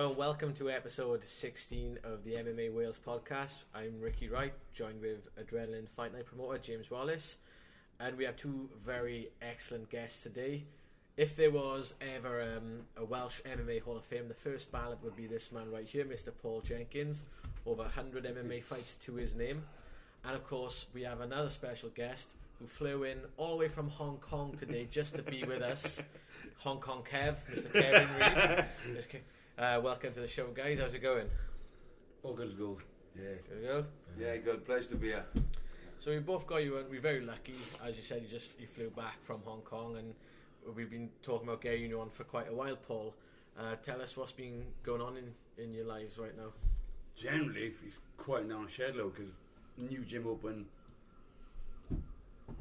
Hello and welcome to episode 16 of the MMA Wales podcast. I'm Ricky Wright, joined with Adrenaline Fight Night promoter James Wallace, and we have two very excellent guests today. If there was ever um, a Welsh MMA Hall of Fame, the first ballot would be this man right here, Mr. Paul Jenkins, over 100 MMA fights to his name. And of course, we have another special guest who flew in all the way from Hong Kong today just to be with us. Hong Kong Kev, Mr. Kevin Reed. Uh, welcome to the show, guys. How's it going? All good as gold. Yeah. Good, good. Yeah, good. Pleasure to be here. So we both got you, and we're very lucky. As you said, you just you flew back from Hong Kong, and we've been talking about getting you on for quite a while. Paul, uh, tell us what's been going on in, in your lives right now. Generally, it's quite a shed load because new gym open.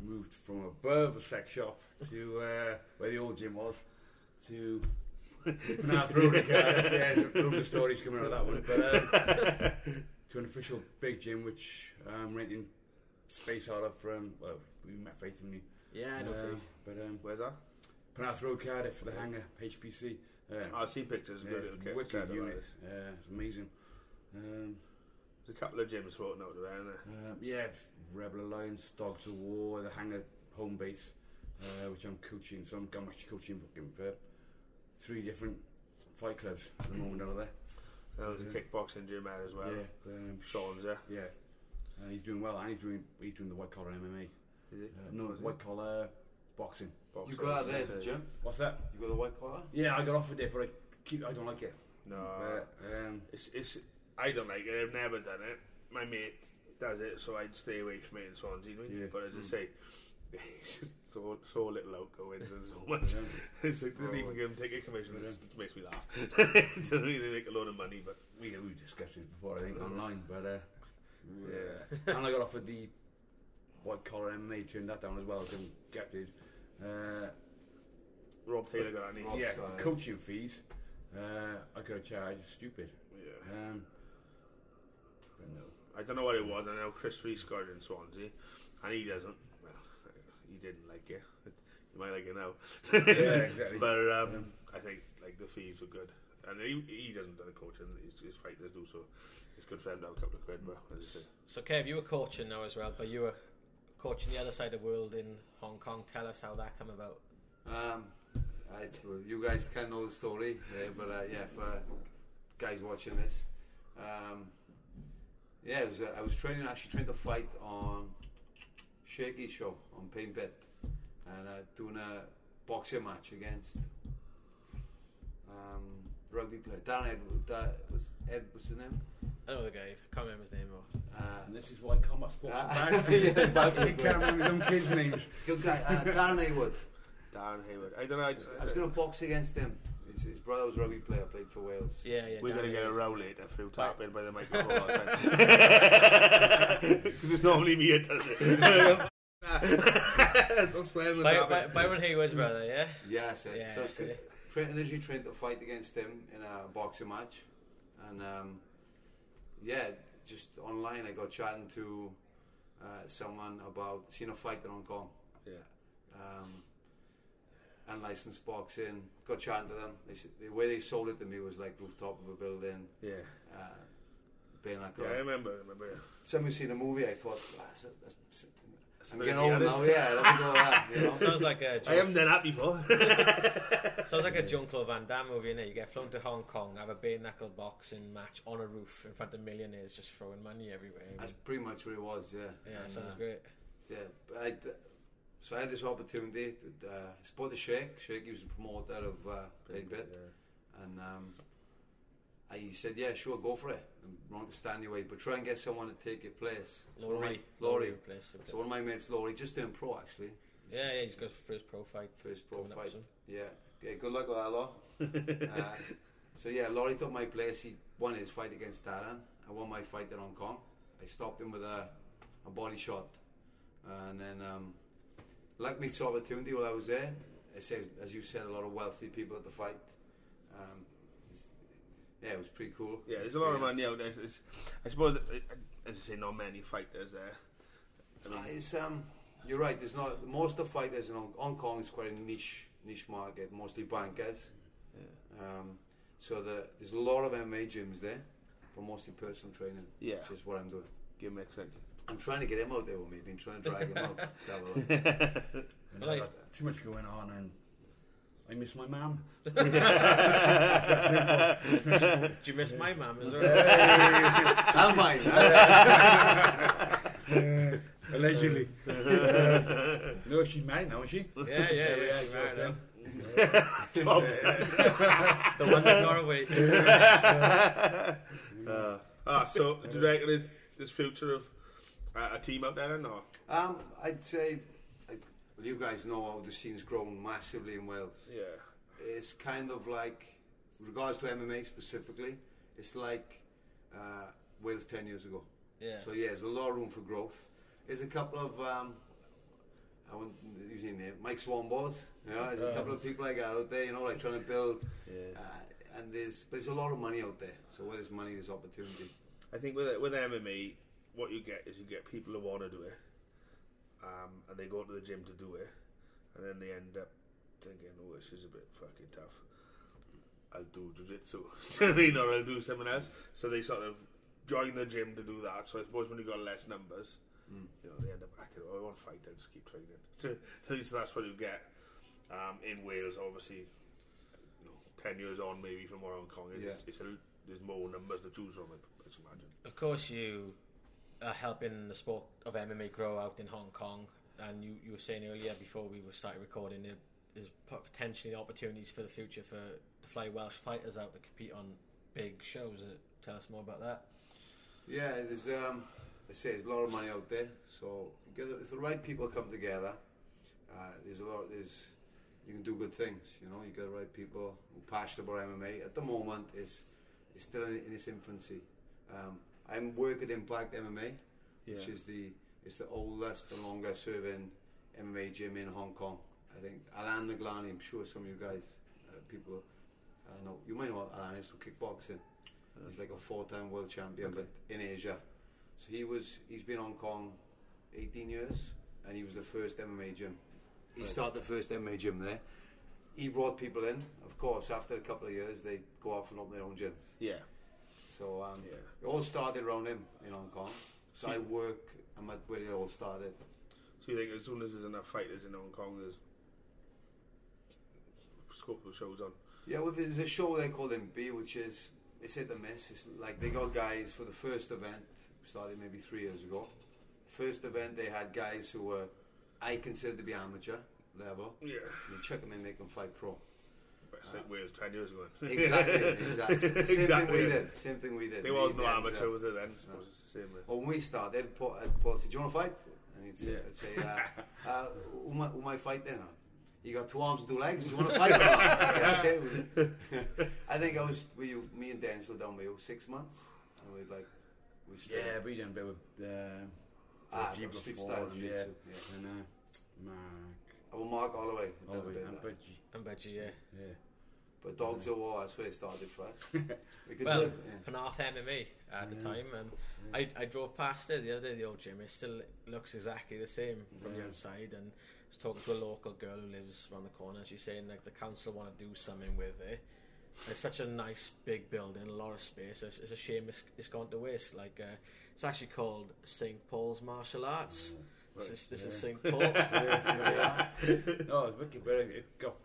Moved from above the sex shop to uh, where the old gym was to Penarth Road in Cardiff. Yeah, there's loads of stories coming out of that one. But uh, to an official big gym, which I'm renting space out of from. Well, we met Faith and me. Yeah, I know. Uh, Faith. but um, Where's that? Penarth Road, Cardiff for the hangar, HPC. Uh, I've seen pictures. yeah, good it's a kit. wicked Said unit. it. Uh, it's amazing. Um, There's a couple of gyms floating out there, isn't there? Um, yeah, Rebel Alliance, Dogs of War, the Hangar home base, uh, which I'm coaching. So I'm, I'm actually coaching fucking for three different fight clubs at the moment out there. There was a kickboxing gym there as well. Yeah, um, Sean's there. yeah. Uh, he's doing well, and he's doing he's doing the white collar MMA. Is it? Uh, no, Was it? white collar boxing. Boxing. You got that there the gym? What's that? You got the white collar? Yeah, I got offered it, but I keep I don't like it. No, But, um, it's it's. I don't like it. I've never done it. My mate does it, so I'd stay away from it in Swansea. don't you? Yeah. But as I Mm. say, it's just so so little outgoings and so much. yeah. It's like they didn't Oh. even give them ticket commission. It makes me laugh. It's only they make a lot of money, but we we discussed this before I think online, but uh, yeah. and I got offered the white collar MMA, turned that down as well. Didn't get it. Uh, Rob Taylor got any? Yeah, coaching fees. Uh, I could have charged stupid. Yeah. Um, but no. I don't know what it was. I know Chris Reese got it in Swansea, and he doesn't. Well, he didn't like it. You might like it now. Yeah, exactly. but um, Um, I think like the fees were good, and he, he doesn't do the coaching. His, his fighters do, so it's good for them to have a couple of quid. But as I say, So, Kev, you were coaching now as well, but you were coaching the other side of the world in Hong Kong. Tell us how that came about. Um, I, well, you guys kind of know the story, yeah, but uh, yeah, for guys watching this, um, yeah, it was, uh, I was training, actually trained to fight on Shaky Show on Pain Pit and uh, doing a boxing match against um, rugby player. Dan Ed, that was Ed, what's his name? I know the guy. I can't remember his name. Or... Uh, And this is why combat sports Ah, are bad. yeah, But you can't remember them kids' names. good guy, uh, Darren Haywood. Darren Hayward. I don't know. I, just, I was going to box against him. His, his brother was a rugby player, played for Wales. Yeah, yeah. we're going to Dan get a is- row later through tapping by the microphone. Because it's normally me that does it. Don't swear in the By, tapping. by, Byron Hayward's brother, yeah? Yeah, that's it. Yeah, so I that's was it. tra- initially trained to fight against him in a boxing match, and um, yeah, just online I got chatting to uh, someone about seeing a fight in Hong Kong, Yeah. um, unlicensed boxing. Got chatting to them. They, s- the way they sold it to me was like rooftop of a building, Yeah. uh, being like, Yeah, I remember. I remember. Somebody seen a movie, I thought, "Ah, that's, that's, I'm getting old now, yeah, let me go that, you know. Sounds like a I Jean- haven't done that before. sounds like a Jean-Claude Van Damme movie, innit? You get flown to Hong Kong, have a bare knuckle boxing match on a roof in front of millionaires, just throwing money everywhere. That's pretty much what it was, yeah. yeah, And, sounds uh, great. Yeah, but I, so I had this opportunity. To, uh, spoke to Sheikh. Sheikh he was the promoter of uh, Pain Pit, and um, I, said, "Yeah, sure, go for it. I'm wrong to stand your way, but try and get someone to take your place." So one of my, Laurie, Laurie. So one of my mates, Laurie, just doing pro actually. Yeah, yeah, he's got first pro fight. First pro fight. Yeah, yeah. Good luck with that, lot. uh, so yeah, Laurie took my place. He won his fight against Darren. I won my fight in Hong Kong. I stopped him with a, a body shot, and then um, luck meets opportunity while I was there. I said, as you said, a lot of wealthy people at the fight. Um, yeah, it was pretty cool. Yeah, there's a lot of money out there. It's, I suppose, uh, as I say, not many fighters there. I Uh, mean, it's um, you're right. There's not most of the fighters in Hong, Hong Kong is quite a niche niche market, mostly bankers. yeah. Um, So the, there's a lot of MMA gyms there, but mostly personal training, Yeah. which is what I'm doing. Give me a click. I'm trying to get him out there with me. I've Been trying to drag him out. to have a look. And Right. I've got too much going on, and I miss my mum. Do you miss my mum as well? and mine. Allegedly. no, she's married now, is she? yeah, yeah, yeah. Yeah, she married yeah, now. The one in Norway. uh, ah, so do you reckon there's, there's future of uh, a team out there then, or? Um, I'd say, like, well, you guys know how the scene's grown massively in Wales. Yeah. It's kind of like, with regards to MMA specifically, it's like uh, Wales 10 years ago. Yeah. So yeah, there's a lot of room for growth. There's a couple of um, I won't use your name, Mike Swanballs. You know, there's a couple of people like that out there. You know, like trying to build. Yeah. Uh, and there's there's a lot of money out there. So where there's money, there's opportunity. I think with with MMA, what you get is you get people who want to do it, um, and they go to the gym to do it, and then they end up thinking, "Oh, this is a bit fucking tough. I'll do jiu-jitsu, you know, or I'll do something else." So they sort of join the gym to do that. So I suppose when you got less numbers, you know, they end up acting, "Oh, I want to fight. I'll just keep training." So, so that's what you get um, in Wales. Obviously, you know, ten years on, maybe from where Hong Kong is, Yeah. it's, it's a, there's more numbers to choose from. I I imagine. Of course, you helping the sport of MMA grow out in Hong Kong, and you, you were saying earlier before we started recording, there's potentially opportunities for the future for to fly Welsh fighters out to compete on big shows. Uh, Tell us more about that. Yeah, there's um, I say there's a lot of money out there. So if the right people come together, uh, there's a lot. There's you can do good things. You know, you get the right people who are passionate about MMA. At the moment, it's it's still in, in its infancy. Um, I'm working at Black MMA, which Yeah. is the it's the oldest and longest serving MMA gym in Hong Kong. I think Alan Ngalani. I'm sure some of you guys, uh, people, uh, know you might know Alan is from kickboxing. He's like a four-time world champion, but in Asia. So he was. He's been Hong Kong 18 years, and he was the first MMA gym. He Right. started the first MMA gym there. He brought people in. Of course, after a couple of years, they go off and open their own gyms. Yeah. So um, Yeah. it all started around him in Hong Kong. So I work. I'm at where it all started. So you think as soon as there's enough fighters in Hong Kong, there's scope of shows on? Yeah, well, there's a show they call MB, which is it's hit and miss. It's like they got guys for the first event, started maybe three years ago. First event, they had guys who were I consider to be amateur level. Yeah. And they chuck them in, make them fight pro. But it's like Wales 10 years ago. then. Exactly, exactly. Same thing we did. Same thing we did. There was and no Dan, amateur, so- was there then? I suppose it's the same. Then. Well, when we started, Paul, uh, Paul said, "Do you want to fight?" And he'd say, Yeah. I'd say uh, uh, "Who am I, who am I fight then?" You got two arms and two legs. Do you want to fight? or yeah, okay. I think I was with you, me and Dan, so down with six months, and we like we straight. Yeah, we done a bit with um, ah, Reggie street before, style and yeah, yeah. and uh, Mark, Oh, Mark Holloway. had done a Oliver, bit of and that. Budgie. And Budgie, yeah. Yeah. But Dogs of War, that's where it started for us. We could Well, do it, yeah. Penarth MMA at the Yeah. time, and I, I drove past it the other day, the old gym. It still looks exactly the same from the outside. And I was talking to a local girl who lives around the corner. She's saying like the council want to do something with it. It's such a nice big building, a lot of space. It's, it's a shame it's, it's gone to waste. Like uh, it's actually called St Paul's Martial Arts. This is, this is St Paul. Yeah. no, it's wicked. But it got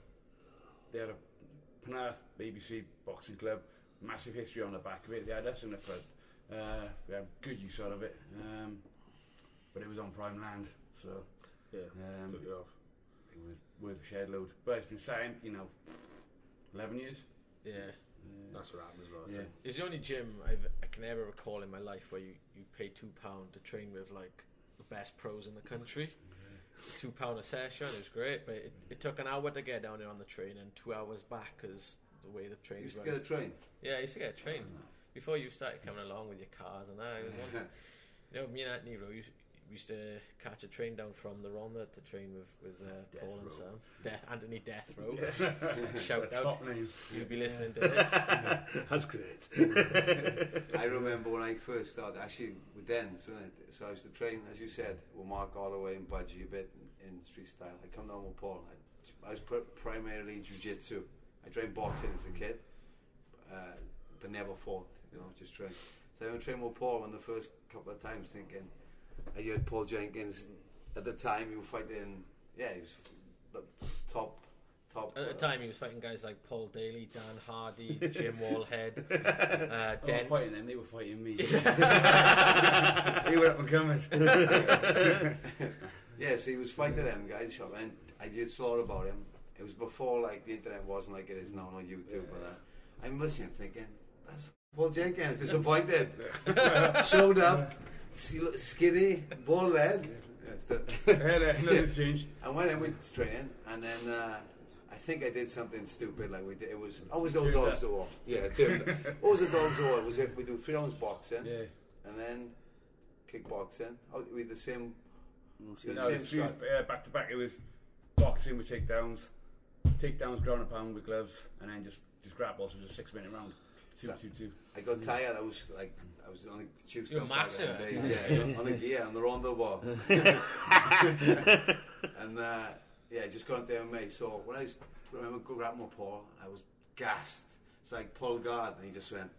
they had a Penarth BBC boxing club, massive history on the back of it. They had us in the front. Uh, we had good use out of it, um, but it was on prime land, so Yeah. um, Took it off. it was worth a shed load. But it's been saying, you know, eleven years. yeah. Uh, That's what happened as well. Yeah. It's the only gym I've, I can ever recall in my life where you, you pay two pound to train with like the best pros in the country. Two pound a session is great, but it, it took an hour to get down there on the train and two hours back because the way the You trains used to run. get a train. Yeah, I used to get a train oh, before you started coming along with your cars and that. It was one, you know, me and Anthony Rowe used, we used to catch a train down from the Rhondda to train with with uh, Death Paul and Row. Sam. Death Anthony Death Row. Shout out. Top name. You'll be listening to this. That's great. I remember when I first started, actually with Dens, wasn't it? So I used to train, as you said, with Mark Holloway and Budgie a bit in street style. I come down with Paul. I, I was pr- primarily jiu-jitsu. I trained boxing as a kid. uh, but never fought. You know, just trained. So I went train with Paul on the first couple of times, thinking I heard Paul Jenkins at the time he was fighting. Yeah, he was the top top. At the uh, time, he was fighting guys like Paul Daly, Dan Hardy, Jim Wallhead, uh, Oh, Den. fighting them, they were fighting me. they were up and coming. Yeah, so he was fighting them guys, shop, and I did saw about him. It was before like the internet wasn't like it is now on YouTube, but uh, I'm listening, thinking that's Paul Jenkins. Disappointed. Showed up, see, look, skinny, bald head. Yes, that- yeah, nothing's changed. I went straight in with training, and then uh, I think I did something stupid. Like we did, it was I was old dogs up. at war. Yeah, turned up. what was the dogs at war? Was it we do three rounds boxing Yeah. and then kickboxing? Oh, we the same. the No, same it was uh, back to back. It was boxing with takedowns, takedowns, ground and pound with gloves, and then just just grab balls. It was a six minute round. Two, So- two, two. I got tired. I was like, I was on a juiced You're massive. them days. Yeah, on a gear on the rondo bar. and uh, yeah, I just got into MMA. So when I was, I remember grabbing my paw, I was gassed. It's like Paul guard, and he just went,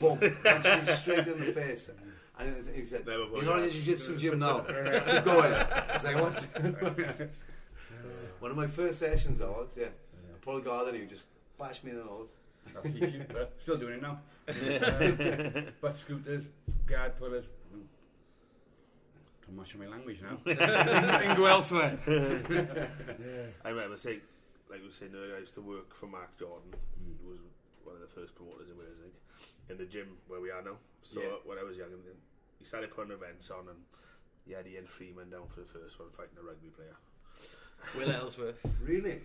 boom, punched me straight in the face. And he- he said, Never "You're not in a jiu-jitsu gym now. Keep going." It's like what? One of my first sessions, I was yeah. Paul Gardner, he just bashed me in the nose. I'll teach you, but still doing it now. Um, butt scooters, guard pullers. Much of my language now. I can go elsewhere. I remember saying, like we were saying earlier, I used to work for Mark Jordan, who was one of the first promoters in Wales, in the gym where we are now. So Yeah. when I was young, and he started putting events on, and he had Ian Freeman down for the first one, fighting a rugby player. Will Ellsworth. Really?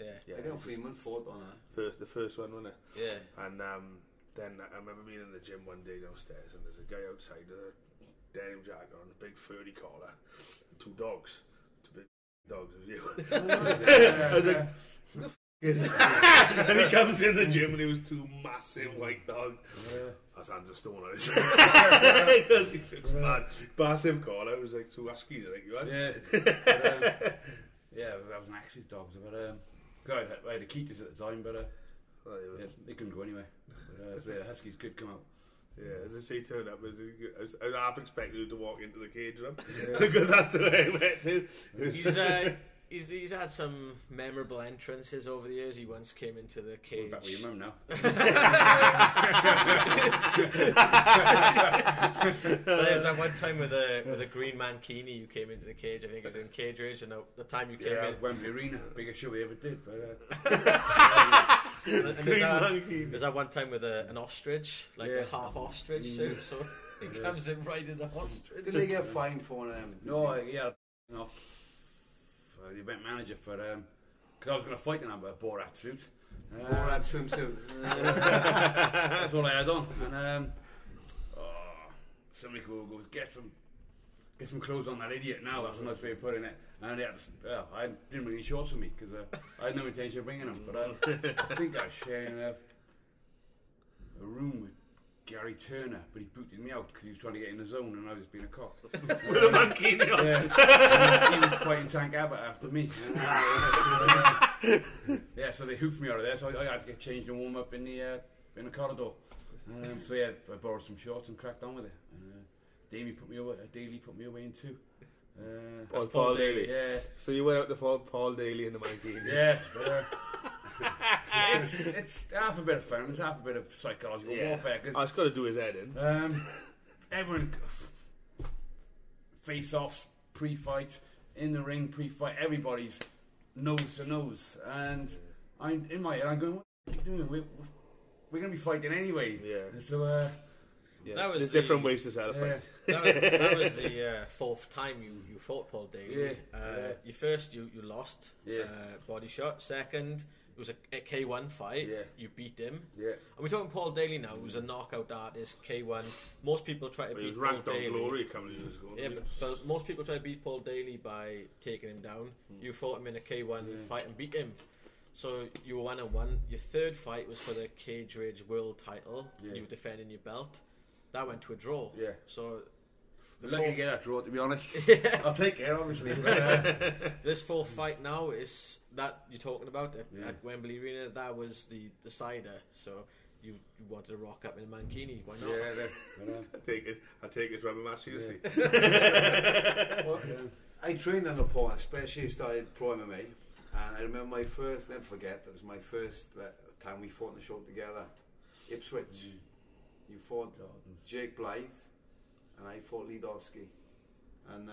Yeah, Yeah, I think just Freeman fought on that. First, the first one, wasn't it? yeah. And um, then I remember being in the gym one day downstairs, and there's a guy outside with a denim jacket on, a big furry collar, two dogs, two big dogs. It was you. I was like, "Who the f- is that?" and he comes in the gym, and he was two massive white dogs. That's hands of stone on his because he looks mad. Massive collar. It was like two huskies, I think you had. Yeah. But, um, yeah, that was an Axis dogs. But um, God, I had, the Akitas at the time, but uh, Oh, they were- yeah, they couldn't go anywhere. But, uh, so yeah, the Huskies could come out. Yeah, as I say, turned up, as I was, I was half expecting to walk into the cage room because that's the way I met him. It was- He's, uh, he's he's had some memorable entrances over the years. He once came into the cage. back with your mum now. But There's that one time with a with a green mankini you came into the cage. I think it was in Cage Rage, and the, the time you came Yeah, in, Wembley Arena, biggest show we ever did. But uh, and there's that, there's that one time with a, an ostrich, like Yeah. a half ostrich suit. So he Yeah. comes in right in an ostrich. Did they get fined for one of them? no, yeah, off uh, the event manager for because I was going to fight in a Borat suit. Uh, Borat swimsuit. That's all I had on. And um, oh, somebody go goes get some get some clothes on that idiot now. That's a nice way of putting it. And yeah, well, I didn't bring any shorts with me because uh, I had no intention of bringing them. But uh, I think I was sharing a, a room with Gary Turner, but he booted me out because he was trying to get in the zone and I was just being a cock. with a monkey on. Yeah. He was fighting Tank Abbott after me. yeah, so they hoofed me out of there, so I, I had to get changed and warm up in the uh, in the corridor. Um, so yeah, I borrowed some shorts and cracked on with it. And, uh, Davey put me away. Daly put me away in two. Uh, Paul, Paul Paul Daly. Daly. yeah, So you went out to Paul Daly in the monkey. yeah. but, uh, it's it's half a bit of fun. It's half a bit of psychological Yeah. warfare. 'cause I was got to do his head in. Um, everyone face offs, pre fight, in the ring, pre fight, everybody's nose to nose. And I'm in my head, I'm going, What are you doing? We're, we're going to be fighting anyway. Yeah. So, uh, Yeah. That was There's the- different ways to set a yeah. fight. that, was, that was the uh, fourth time you, you fought Paul Daly. Yeah, uh, yeah. You first you, you lost Yeah. uh, body shot. Second it was a, a K1 fight. Yeah. You beat him. Yeah. And we're talking Paul Daly now, who's a knockout artist. K1. Most people try to He was beat ranked Paul on Daly. glory a couple of years ago. Yeah, but, but most people try to beat Paul Daly by taking him down. Hmm. You fought him in a K1 Yeah. fight and beat him. So you were one and one. Your third fight was for the Cage Rage World Title. Yeah. You were defending your belt. That went to a draw. Yeah. So the Lucky to fourth- get that draw, to be honest. Yeah. I'll take it, obviously. But, uh, this fourth fight now is that you're talking about at, Yeah. at Wembley Arena. That was the decider. So you, you wanted to rock up in a mankini. Why not? Yeah, that, but, uh, I take it. I take his rubber match seriously. Well, I trained on the pole, especially started pro MMA. And I remember my first, never forget, that was my first uh, time we fought in the show together. Ipswich. You fought God, Jake Blythe, and I fought Lee Dosky. And uh,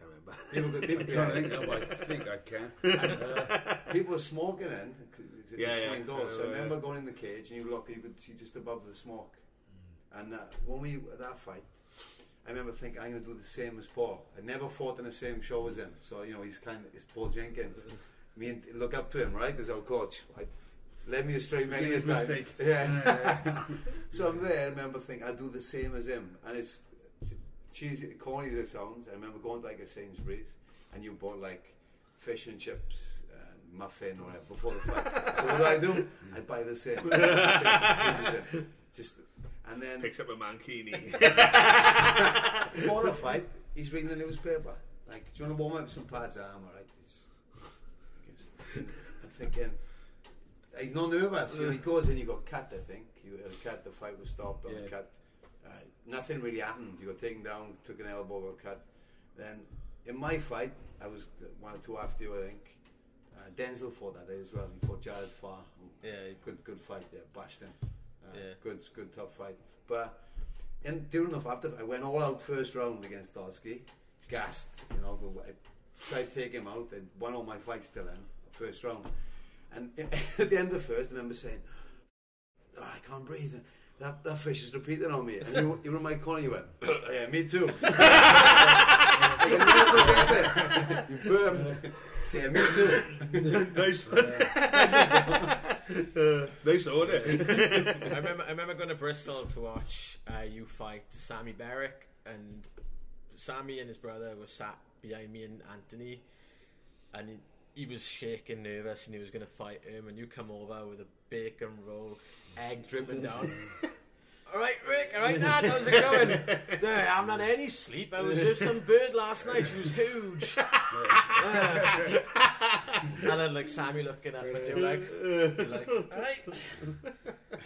can't remember. people, could, people, trying think, I think I can. and, uh, people were smoking in the Yeah, yeah. swing door. So I remember going in the cage, and you look, you could see just above the smoke. And uh, when we at that fight, I remember thinking I'm going to do the same as Paul. I never fought in the same show as him, so you know he's kind of it's Paul Jenkins. Me and look up to him, right? As our coach. I, led me astray many times. Yeah. so I'm there. I remember thinking I'll do the same as him, and it's cheesy, corny as it sounds. I remember going to like a Sainsbury's, and you bought like fish and chips. and Muffin or whatever before the fight. so what do I do? I buy the same. the same food as him. Just and then Picks up a mankini. before the fight, he's reading the newspaper. Like, do you want to warm up some pads? I'm alright. I guess. I'm thinking, he's not nervous. You he goes in, you got cut, I think. You had a cut, the fight was stopped on Yeah. the cut. Uh, nothing really happened. You got taken down, took an elbow, got cut. Then, in my fight, I was one or two after you, I think. Uh, Denzel fought that day as well. He fought Jared Farr. Yeah, Good, good fight there. Bashed him. Uh, Yeah. Good, good, tough fight. But and during enough after I went all out first round against Dosky, gassed. You know, but I tried to take him out. I won all my fights still in first round. And at the end of the first, I remember saying, oh, "I can't breathe." That, that fish is repeating on me. And you, you were in my corner. You went, "Yeah, me too." you never forget it. You burned. Say, "Me too." nice. uh, nice order. I remember I remember going to Bristol to watch uh, you fight Sammy Barrick, and Sammy and his brother were sat behind me and Anthony, and he, he was shaking, nervous, and he was going to fight him. And you come over with a bacon roll, egg dripping down. All right, Rick. All right, Dad. How's it going? Dude, I haven't had any sleep. I was with some bird last night. She was huge. and then like Sammy looking at me, you're like, you're like, all right.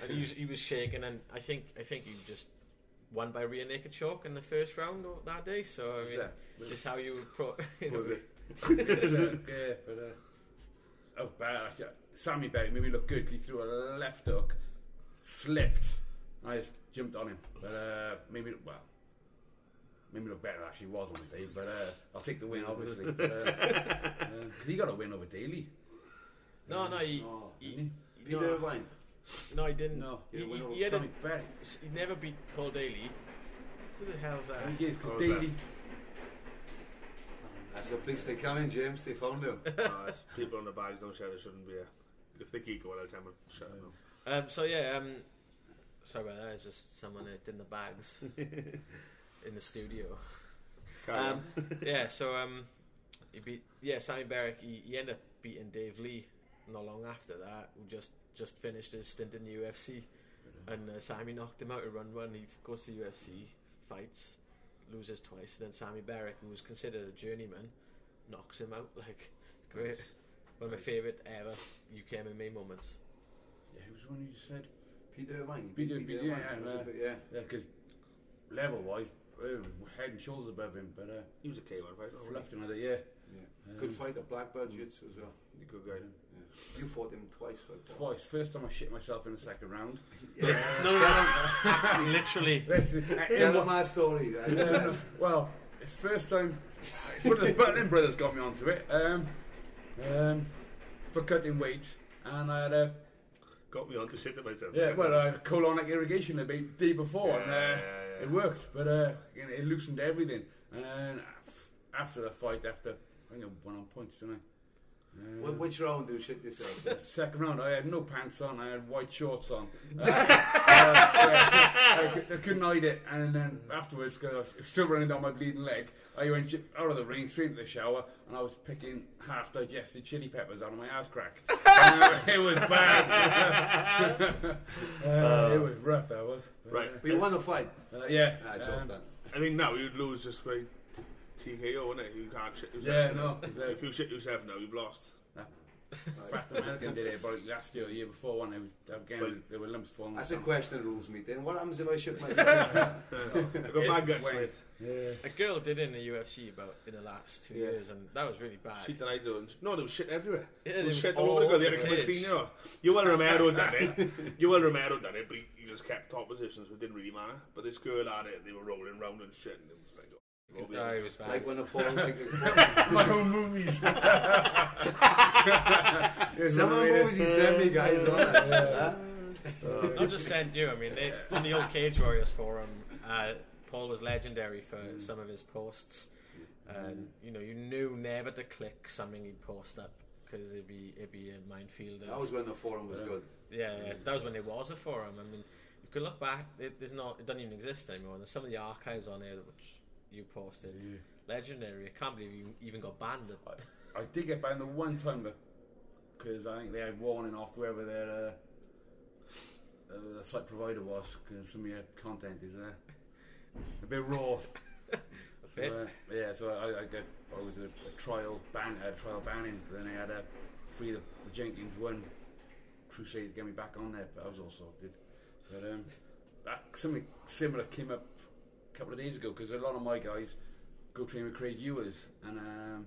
And he was, he was shaking, and I think I think he just won by rear naked choke in the first round of that day. So I mean, Was this how you pro. You know, Was it? It's, uh, yeah, but uh, that was bad. Sammy Berry made me look good. 'cause He threw a left hook, slipped. I just jumped on him, but uh, made maybe well, maybe look better. than Actually, was on the day, but uh, I'll take the win, obviously. Because uh, uh, 'cause he got a win over Daly. No, no, he, Oh, he, didn't Peter no, Irvine. no, he didn't. No, he, he went he, he, had a, Sammy Berry. he never beat Paul Daly. Who the hell's that? I think it's because Oh, Daly. That's the police. They come in, James. They found him. Uh, people on the bags don't share. They shouldn't be. Uh, if they keep going, I'll tell them to shut them. Um, so yeah, um, sorry about that. It's just someone in the bags in the studio. Um, yeah, so um, he beat yeah Sammy Barrick. He, he ended up beating Dave Lee not long after that, who just just finished his stint in the UFC, and uh, Sammy knocked him out in run one. He goes to the UFC, fights, loses twice. Then Sammy Barrick, who was considered a journeyman, knocks him out. Like great, one of my favorite ever UK MMA moments. Yeah, who was the one you said? Peter Irvine. He beat Peter- Peter yeah, Irvine. and, It was a uh, bit- yeah. Yeah, because level wise, uh, head and shoulders above him, but uh, He was a K1 fighter. wasn't left another year. yeah. Good fighter, black belt jiu-jitsu as well. Good guy. Yeah. You fought him twice, right? Twice. First time I shit myself in the second round. No, no, no, literally. Tell them my story. That's the Yeah, well, it's first time. One of the Button brothers got me onto it um, um, for cutting weight, and I had a Got me on to shit myself. yeah, well, I had colonic irrigation the ba- day before, and uh, Yeah, yeah, yeah. it worked, but uh, you know, it loosened everything. And after the fight, after I think I went on points, didn't I? Uh, Which round do you shit yourself? Second round, I had no pants on. I had white shorts on. Uh, uh, yeah, I, cou- I couldn't hide it. And then afterwards, because I was still running down my bleeding leg, I went sh- out of the ring, straight into the shower, and I was picking half-digested chili peppers out of my ass crack. Uh, it was bad. uh, it was rough. That was. Right. But you won the fight. Uh, yeah. Ah, um, done. I think now you'd lose just by t- TKO, wouldn't it? You can't shit yourself. Yeah, no, exactly. If you shit yourself now, you've lost. Fat American did it about last year, or the year before, one. They were, again, But- there were lumps falling. That's a down. question at rules meeting. What happens if I shit myself? I got bad guts, Went. mate. Yeah. A girl did in the UFC about in the last two Yeah. years, and that was really bad. Shit that I do. No, there was shit everywhere. Yeah, there there was was shit all over the all girl. They had over to the come and clean it up. You well Romero done it. You well Romero done it, eh? but he, he just kept top positions, so it didn't really matter. But this girl had it, and they were rolling round and shit, and it was like, No, it was bad. like when a Paul, like, My own movies. some of the movies he sent me, guys, honest. huh? Not just sent you. I mean, they, on the old Cage Warriors forum, uh, Paul was legendary for some of his posts, and you know, you knew never to click something he'd post up because it'd be it'd be a minefield. Of, That was when the forum was good. yeah, yeah, that was when there was a forum. I mean, you could look back; it, there's not, it doesn't even exist anymore. There's some of the archives on there that which you posted, legendary. I can't believe you even got banned. At, I did get banned the one time because I think they had warning off whoever their uh, uh, the site provider was because some of your content is uh, a bit raw. So, uh, yeah, so I, I get I was a, a trial ban, a trial banning. But then I had a free the, the Jenkins one crusade to get me back on there, but I was all sorted. But um, that something similar came up couple of days ago because a lot of my guys go train with Craig Ewers and. Um,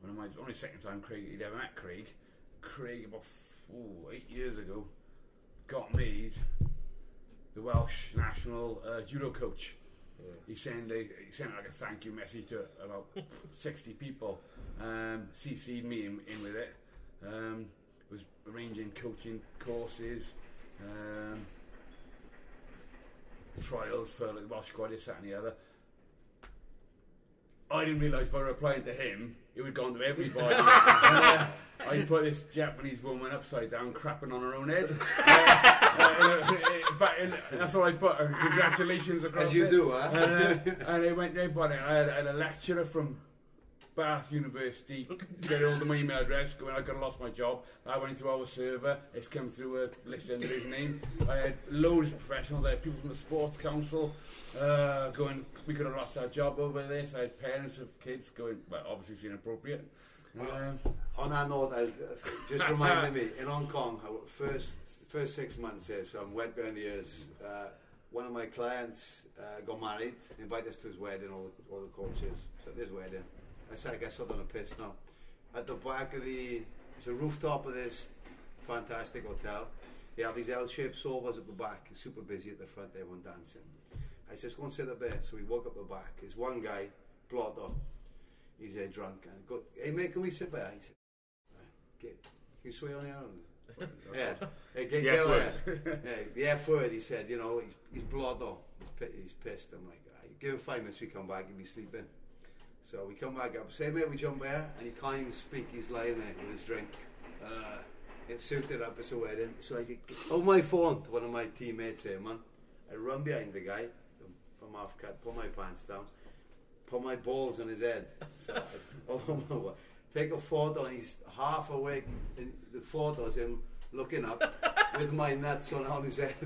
one of my only second time Craig he'd ever met Craig. Craig about ooh, eight years ago got made the Welsh national uh, judo coach. He sent a, he sent like a thank you message to about sixty people. Um, CC'd me in, in with it. Um, was arranging coaching courses, um, trials for like, the Welsh squad, this, that, and the other. I didn't realise by replying to him, it would go on to everybody. and, uh, I put this Japanese woman upside down, crapping on her own head. Uh, uh, that's all I put. Congratulations across As you it. do, huh? And, uh, and it went everybody. I had, I had a lecturer from Bath University get hold of my email address going I could have lost my job I went into our server it's come through a list under his name I had loads of professionals I had people from the sports council uh, going we could have lost our job over this I had parents of kids going well obviously it's inappropriate um, On that note, I'll, just reminded me in Hong Kong, first first six months here, so I'm wet behind the ears. Uh, one of my clients uh, got married, invited us to his wedding, all the, all the coaches. So this wedding, I said, I guess I'm on a piss now. At the back of the, it's a rooftop of this fantastic hotel. They have these L-shaped sofas at the back, super busy at the front, everyone dancing. I said, go and sit up there. So we walk up the back. There's one guy, blotto. He's there drunk. And go, hey mate, can we sit there? He said, get, can you swear on your own? yeah. Hey, get, The get F yeah, the F word, he said, you know, he's, he's blotto. He's, he's pissed. I'm like, "Ah, give him five minutes, we come back, he'll be sleeping. So we come back up, say, mate, we jump there, and he can't even speak. He's lying there with his drink. Uh, it's suited up, it's a wedding. So I get, on my phone to one of my teammates here, man. I run behind the guy, I'm half cut, put my pants down, put my balls on his head. So I, oh, take a photo, and he's half awake. And the photo's him looking up with my nuts on, on his head.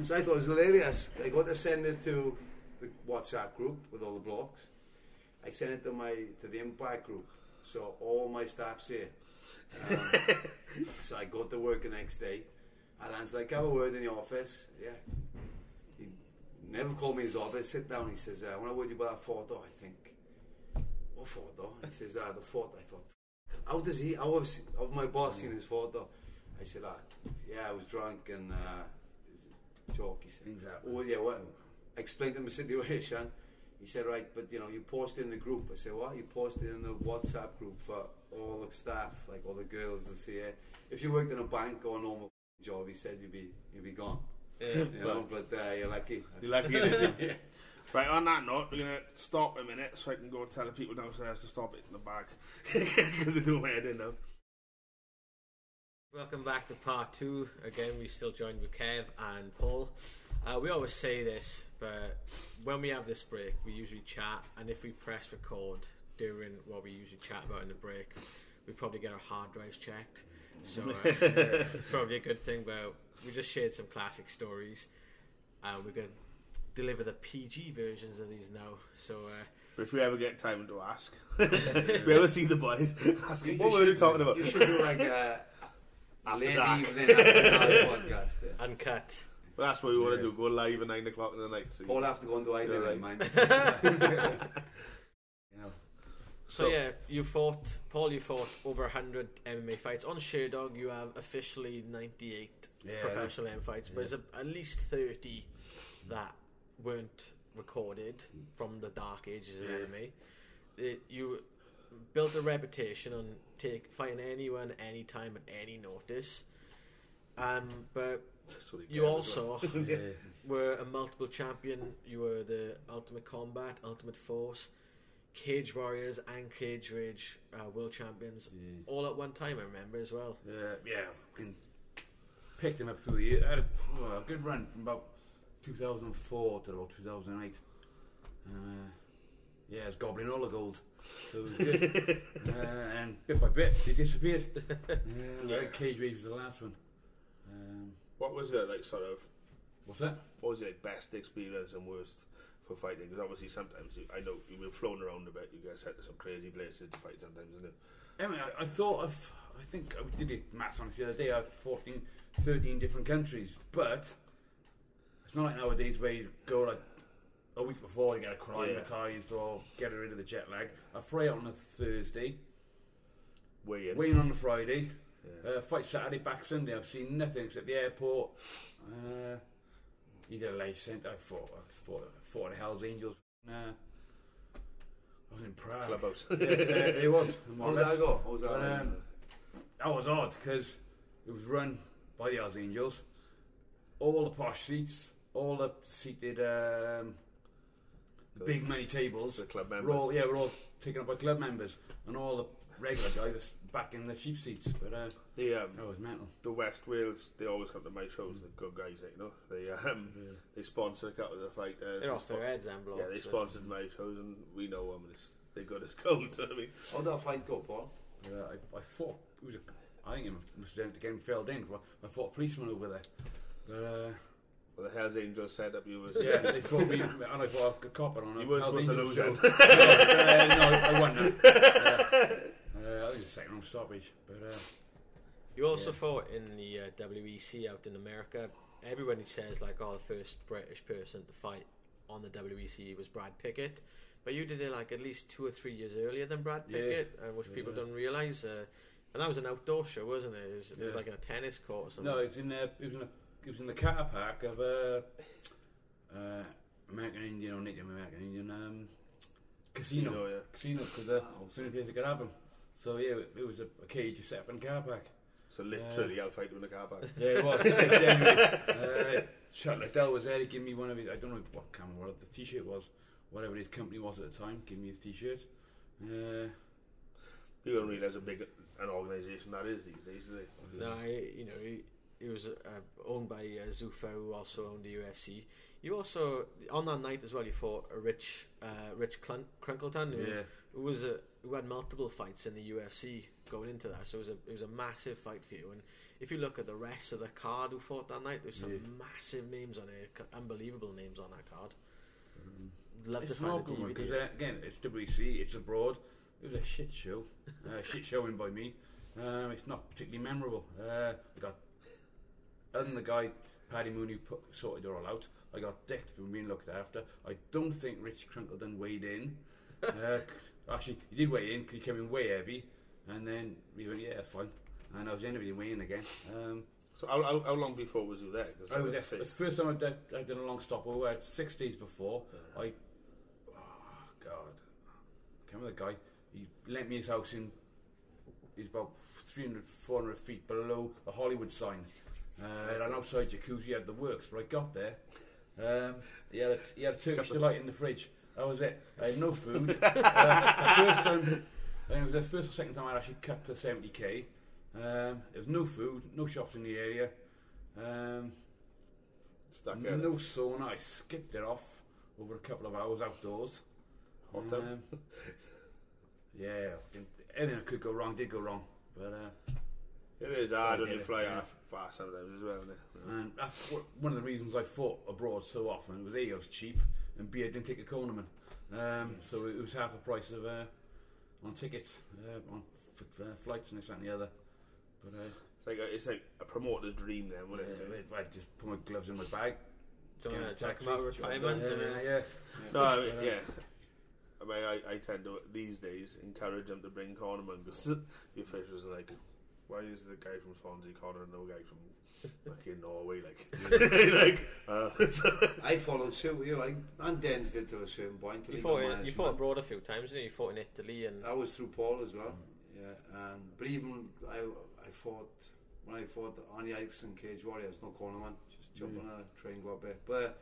So I thought it was hilarious. I got to send it to the WhatsApp group with all the blocks. I sent it to my to the Impact group, so all my staff here. Um, so I go to work the next day. Alan's like, have a word in the office. Yeah. He never called me his office. Sit down. He says, I want to word you about that photo. I think, what photo? He says, ah, the photo. I thought, how does he, how how have my boss seen his photo? I said, ah, yeah, I was drunk and uh, joke. He said, happen. oh, yeah, what? I explained to him the situation. He said, right, but you know, you posted in the group. I said, what? You posted in the WhatsApp group for all the staff, like all the girls to see it. If you worked in a bank or a normal job, he said you'd be you'd be gone. yeah. You know, but uh, you're lucky. You're lucky, didn't you? Right, on that note, we're going to stop a minute so I can go and tell the people downstairs to stop it in the back. Because they're doing my head in now. Welcome back to part two. Again, we still joined with Kev and Paul. Uh, we always say this, but when we have this break, we usually chat, and if we press record during what we usually chat about in the break, we probably get our hard drives checked. So uh, probably a good thing. But we just shared some classic stories. Uh, we're going to deliver the PG versions of these now. So uh, But if we ever get time to ask, if we ever see the boys, ask You- them, what you were they should- talking about? You should do like a After late dark. evening after dark podcast. There. Uncut. Well, that's what we want to do. Go live at nine o'clock in the night. So Paul have to go and do I Yeah, do right. mine. You know, So, So- yeah, you fought, Paul, you fought over 100 MMA fights. On Sherdog, you have officially 98 Yeah. professional M fights, but there's a, at least 30 that weren't recorded from the dark ages of Yeah. MMA. It, you built a reputation on take fighting anyone, anytime, at any notice. Um, but that's what he you also yeah. were a multiple champion. You were the Ultimate Combat, Ultimate Force, Cage Warriors, and Cage Rage uh, World Champions, Jeez. all at one time. I remember as well. Uh, yeah, can picked him up through the year. I had a, well, a good run from about 2004 to about 2008. Uh, yeah, it's gobbling all the gold. So it was good. uh, and bit by bit, they disappeared. Uh, Yeah. Cage Rage was the last one. What was it like? Sort of. what's that? What was your best experience and worst for fighting? Because obviously sometimes you, I know you've been flown around a bit. You guys head to some crazy places to fight sometimes, isn't it? I, mean, I, I thought of, I think I did it maths on this the other day. I've fought in 13 different countries, but it's not like nowadays where you go like a week before to get acclimatized or get rid of the jet lag. I fly on a Thursday, Weigh in. weigh in on a Friday, Yeah. uh, fight Saturday, back Sunday. I've seen nothing except the airport. Uh, either late sent. I fought, I fought, fought the Hell's Angels. Uh, I was in Prague. Clubhouse. yeah, uh, it was. more How or did less. I go? How was that? Um, that was odd because it was run by the Hells Angels. All the posh seats, all the seated, um, the big money tables, the club were members. all yeah, were all taken up by club members, and all the regular guys were back in the cheap seats. But uh, The um, that was mental. the West Wales, they always come to my shows. The good guys, like, you know, they um, they sponsor a couple of the fighters. They're off their heads and blocks. Yeah, they so- sponsored my shows, and we know them. And it's, they're good as gold. you know what I mean, How did that fight go, Paul? But, uh, I, I fought. It was a, I think it must have been getting filled in. but I fought a policeman over there. But uh, well, the Hell's Angels set up you was yeah, they fought me, and I fought a copper on a You weren't Hells supposed to lose show. no, uh, no, I won that. Uh, uh, I think it's a second round stoppage, but uh, You also Yeah. fought in the uh, WEC out in America. Everybody says like, oh, the first British person to fight on the WEC was Brad Pickett, but you did it like at least two or three years earlier than Brad Yeah. Pickett, uh, which people Yeah. don't realise. Uh, and that was an outdoor show, wasn't it? It was, it was like in a tennis court or something. no, it was in the, it was in a, it was in the car park of a uh, American Indian or Native American Indian um, casino. You know, yeah. Casino because uh, Oh, it's the only place they could have them. So yeah, it, it was a, a cage you set up in the car park. So literally, I'll fight you in the car park. Yeah, it was. yeah, uh, Chuck Liddell was there. He gave me one of his. I don't know what camera what the T-shirt was, whatever his company was at the time. Gave me his T-shirt. Uh, People don't realise how big an organisation that is these days, do they? No, I, you know, it, it was uh, owned by uh, Zuffa, who also owned the UFC. You also on that night as well. You fought a Rich, uh, Rich Clun- Crunkilton, who, yeah, who was a who had multiple fights in the UFC going into that. So it was a it was a massive fight for you. And if you look at the rest of the card who fought that night, there's some Yeah. massive names on it, unbelievable names on that card. Love it's to an find the one DVD. because uh, again, it's WC. It's abroad. It was a shit show. Uh, shit showing by me. Um, it's not particularly memorable. Uh, I got other than the guy Paddy Mooney put, sorted it all out. I got dicked from being looked after. I don't think Rich Crunkilton weighed in. Uh, actually, he did weigh in because he came in way heavy, and then we went, yeah, that's fine. And I was the end of it weighing again. Um, So how, how, how long before was you there? I was there. It's the first time I did, I did a long stopover. I had six days before. I, oh God, I can't remember the guy. He lent me his house in. He's about 300, 400 feet below the Hollywood sign. Uh, and outside jacuzzi had the works, but I got there. Um, he had a, he had a Turkish delight in the fridge. That was it. I had no food. uh, first time. I think it was the first or second time I actually cut to 70k. Um, there was no food, no shops in the area. Um, Stuck out. no sauna. I skipped it off over a couple of hours outdoors. Hot tub. Um, yeah, anything that could go wrong did go wrong. But uh, It is hard when you fly yeah. off fast sometimes as well. Isn't it? and that's wh- one of the reasons I fought abroad so often. It was A, I was cheap, and B, I didn't take a cornerman. Um, so it was half the price of uh, on tickets, uh, on f- f- uh, flights and this that, and the other. But uh, It's like a, it's like a promoter's dream then, yeah, wouldn't it? I just put my gloves in my bag. Do you want Yeah, to talk taxi. about retirement? Yeah, and, yeah. No, I mean, Yeah. yeah. I mean, I, I tend to these days encourage them to bring Cornerman because the officials are like, why is the guy from Swansea Corner and no guy from like in Norway? Like, like, uh, so- I followed suit with you. I, and Den's did to a certain point. You fought, got you fought abroad a few times, didn't you? You fought in Italy and That was through Paul as well. Yeah, and but even I, I fought when I fought on the Ikes and Cage Warriors, no cornerman, just jump Mm. on a train, go up there. But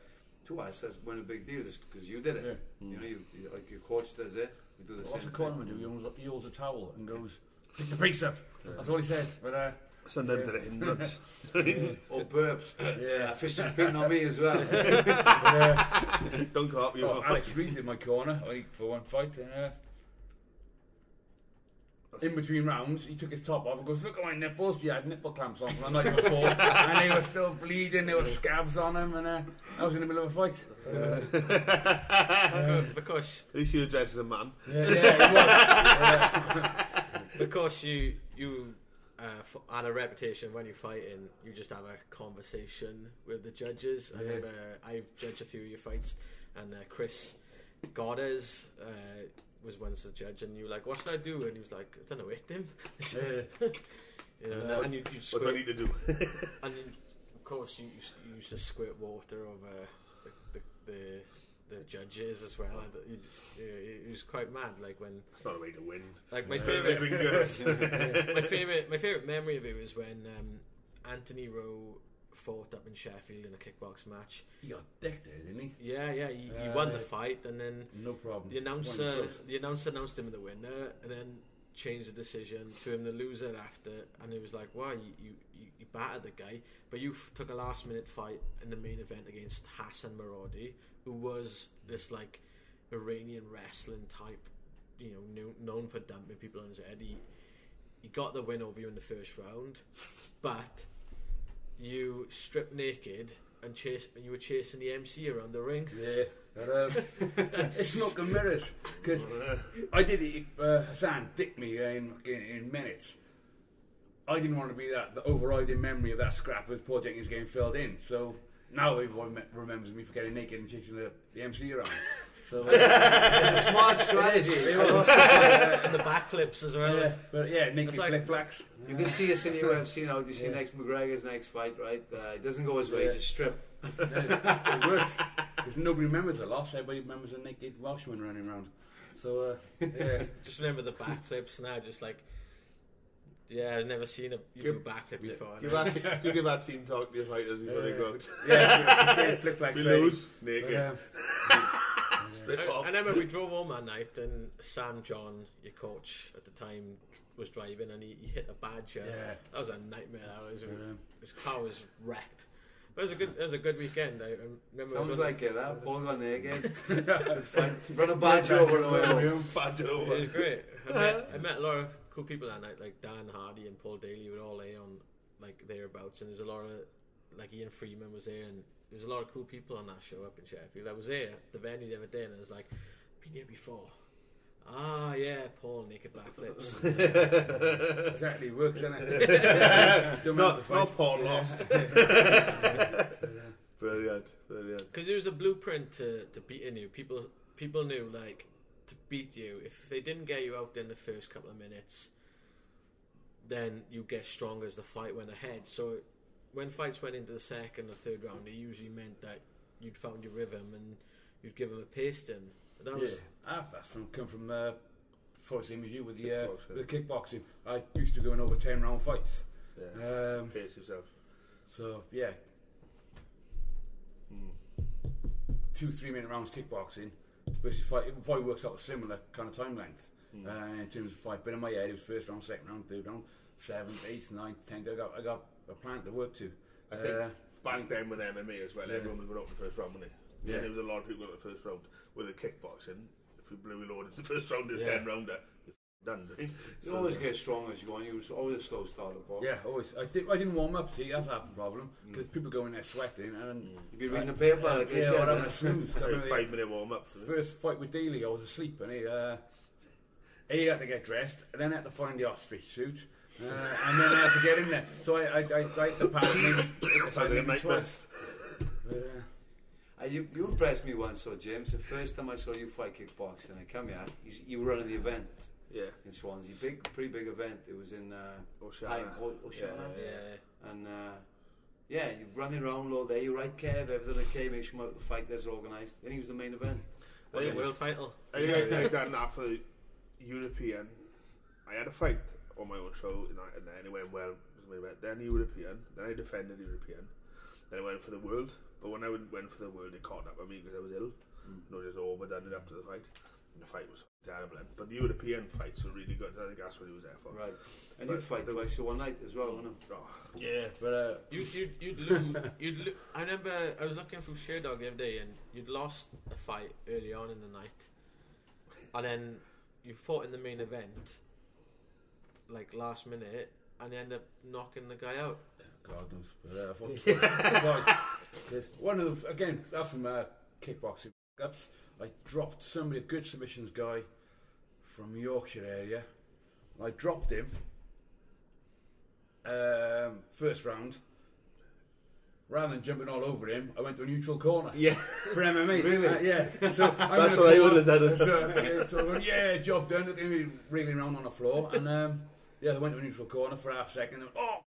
to us, that's when a big deal just because you did it. Yeah. You know, you, you like your coach does it. We do the What's same the thing. cornerman do? He holds, he holds a towel and goes, "Pick the pace up." That's all he said. But uh, send them to the hindrance. Or burps. Yeah. yeah, fish is pitting on me as well. Don't cop you. oh, Alex Reed in my corner I, for one fight. And, uh, in between rounds, he took his top off and goes, "Look at my nipples." He had nipple clamps on from the night before, and they were still bleeding. There were scabs on them, and uh, I was in the middle of a fight. Uh, because At least you were dressed as a man. yeah, yeah, it was. Because you you uh, f- had a reputation when you're fighting, you just have a conversation with the judges. I Yeah. remember I've judged a few of your fights, and uh, Chris Goddard uh, was once a judge, and you were like, "What should I do?" And he was like, "I don't know, hit him." You know, Uh, and you, you What do I squirt, need to do? and you, of course you, you, s- you used to squirt water over the the, the, the judges as well. You, you, it was quite mad, like when That's not a way to win. like my favorite my favorite my favorite memory of it was when um, Anthony Rowe fought up in Sheffield in a kickbox match. He got decked there, didn't he? Yeah, yeah, he, he won the Uh, fight, and then No problem. the announcer the announcer announced him the winner, and then changed the decision to him the loser after, and he was like, "Wow, you you, you, you battered the guy, but you f- took a last minute fight in the main event against Hassan Marodi, who was this like Iranian wrestling type, you know, kno- known for dumping people on his head. He he got the win over you in the first round, but you stripped naked." And chase, and you were chasing the MC around the ring. Yeah, um, it's smoke and mirrors because I did it. Uh, Hassan dicked me in, in in minutes. I didn't want to be that the overriding memory of that scrap with Paul Jenkins getting filled in. So now everyone remembers me for getting naked and chasing the, the MC around. So uh, It's a smart strategy. It I was. lost and the backflips as well. yeah, but yeah, naked It's like- flick flacks. You can see us in the UFC now. Do you see Yeah. next McGregor's next fight, right? Uh, it doesn't go his way Yeah. to strip. it works because nobody remembers the loss. Everybody remembers a naked Welshman running around. So uh, yeah, Just remember the backflips now, just like yeah, I've never seen a you do a backflip before. Give that, do give that team talk to your fighters before they go out. yeah, naked flick flacks. If you ready. lose, But, naked. Strip I, off. I remember we drove home that night, and Sam John, your coach at the time, was driving, and he, he hit a badger. Yeah. That was a nightmare. That was but, um, his car was wrecked. It was a good. It was a good weekend. I remember. it was Sounds one- like it, huh? Paul got naked. Run a badge over the way. Badge over. It was great. I met, I met a lot of cool people that night, like Dan Hardy and Paul Daley were all there on like thereabouts, and there's a lot of like Ian Freeman was there, and there was a lot of cool people on that show up in Sheffield. I was there at the venue the other day, and I was like, been here before. Ah, yeah, Paul naked backflips. exactly works, doesn't it? Don't mind the Not, fight. not Paul lost. brilliant, brilliant. Because there was a blueprint to, to beating you. People people knew like to beat you. If they didn't get you out in the first couple of minutes, then you get stronger as the fight went ahead. So when fights went into the second or third round, it usually meant that you'd found your rhythm and you'd give them a pasting. And that was Yeah, I've that's from come from uh, before same as you with the uh, Kickboxing. with the kickboxing. I used to go in over ten round fights. Yeah. Um, Pace yourself. so yeah, Mm. two three minute rounds kickboxing versus fight. It probably works out a similar kind of time length Mm. uh, in terms of fight. But in my head, it was first round, second round, third round, seventh, eighth, ninth, tenth. I got I got a plan to work to. I think Uh, back then with MMA as well, Yeah. everyone was going in the first round, wasn't they? Yeah. There was a lot of people in the first round. With the kickboxing, if you blew loaded the first round, it was Yeah. 10 rounder. Done. You So, always get strong as you go on. You was always a slow starter, Paul. Yeah, always. I, did, I didn't warm up, see, that's half the problem. Mm. Because people go in there sweating and. You'd be reading the paper like they yeah, said. or having uh, a snooze. I like five minute warm up. First fight with Daley, I was asleep and he, uh, he had to get dressed and then I had to find the ostrich suit. Uh, and then I had to get in there. So I, I, I, I had to pass maybe, Sounds like a maybe twice. But, uh, Uh, you, you impressed me once, so James. The first time I saw you fight kickboxing, I come here. You, you were running the event Yeah. in Swansea, big, pretty big event. It was in uh, Oceana. Time, o- Oceana. Yeah, Yeah. and uh, yeah, you running around all day. You right, Kev, everything okay. Make sure the fight is organised. Then he was the main event. Won Yeah. the world title. I think I, I done that for the European. I had a fight on my own show, and, I, and then it went well. It was my event. Then European. Then I defended European. Then I went for the world. But when I went went for the world, it caught up with me because I was ill. Mm. No, just overdone it up to the fight. And the fight was terrible. then. But the European fights were really good. I think that's what he was there for. Right. And But- you'd fight the twice in one night as well, wouldn't you? Oh, yeah, but uh, You, you'd, you'd lose. You'd lo- I remember I was looking through Sherdog the other day, and you'd lost a fight early on in the night, and then you fought in the main event, like last minute, and you end up knocking the guy out. God knows. But uh, I thought twice. Because one of, again, that's from uh, kickboxing ups. I dropped somebody, a good submissions guy from Yorkshire area. I dropped him um, first round. Rather than jumping all over him, I went to a neutral corner yeah. for MMA. Really? Uh, yeah. So That's what I corner, would've done. So, yeah, so I went, yeah, job done. They were wriggling around on the floor, and um, yeah, they went to a neutral corner for half second. And, oh,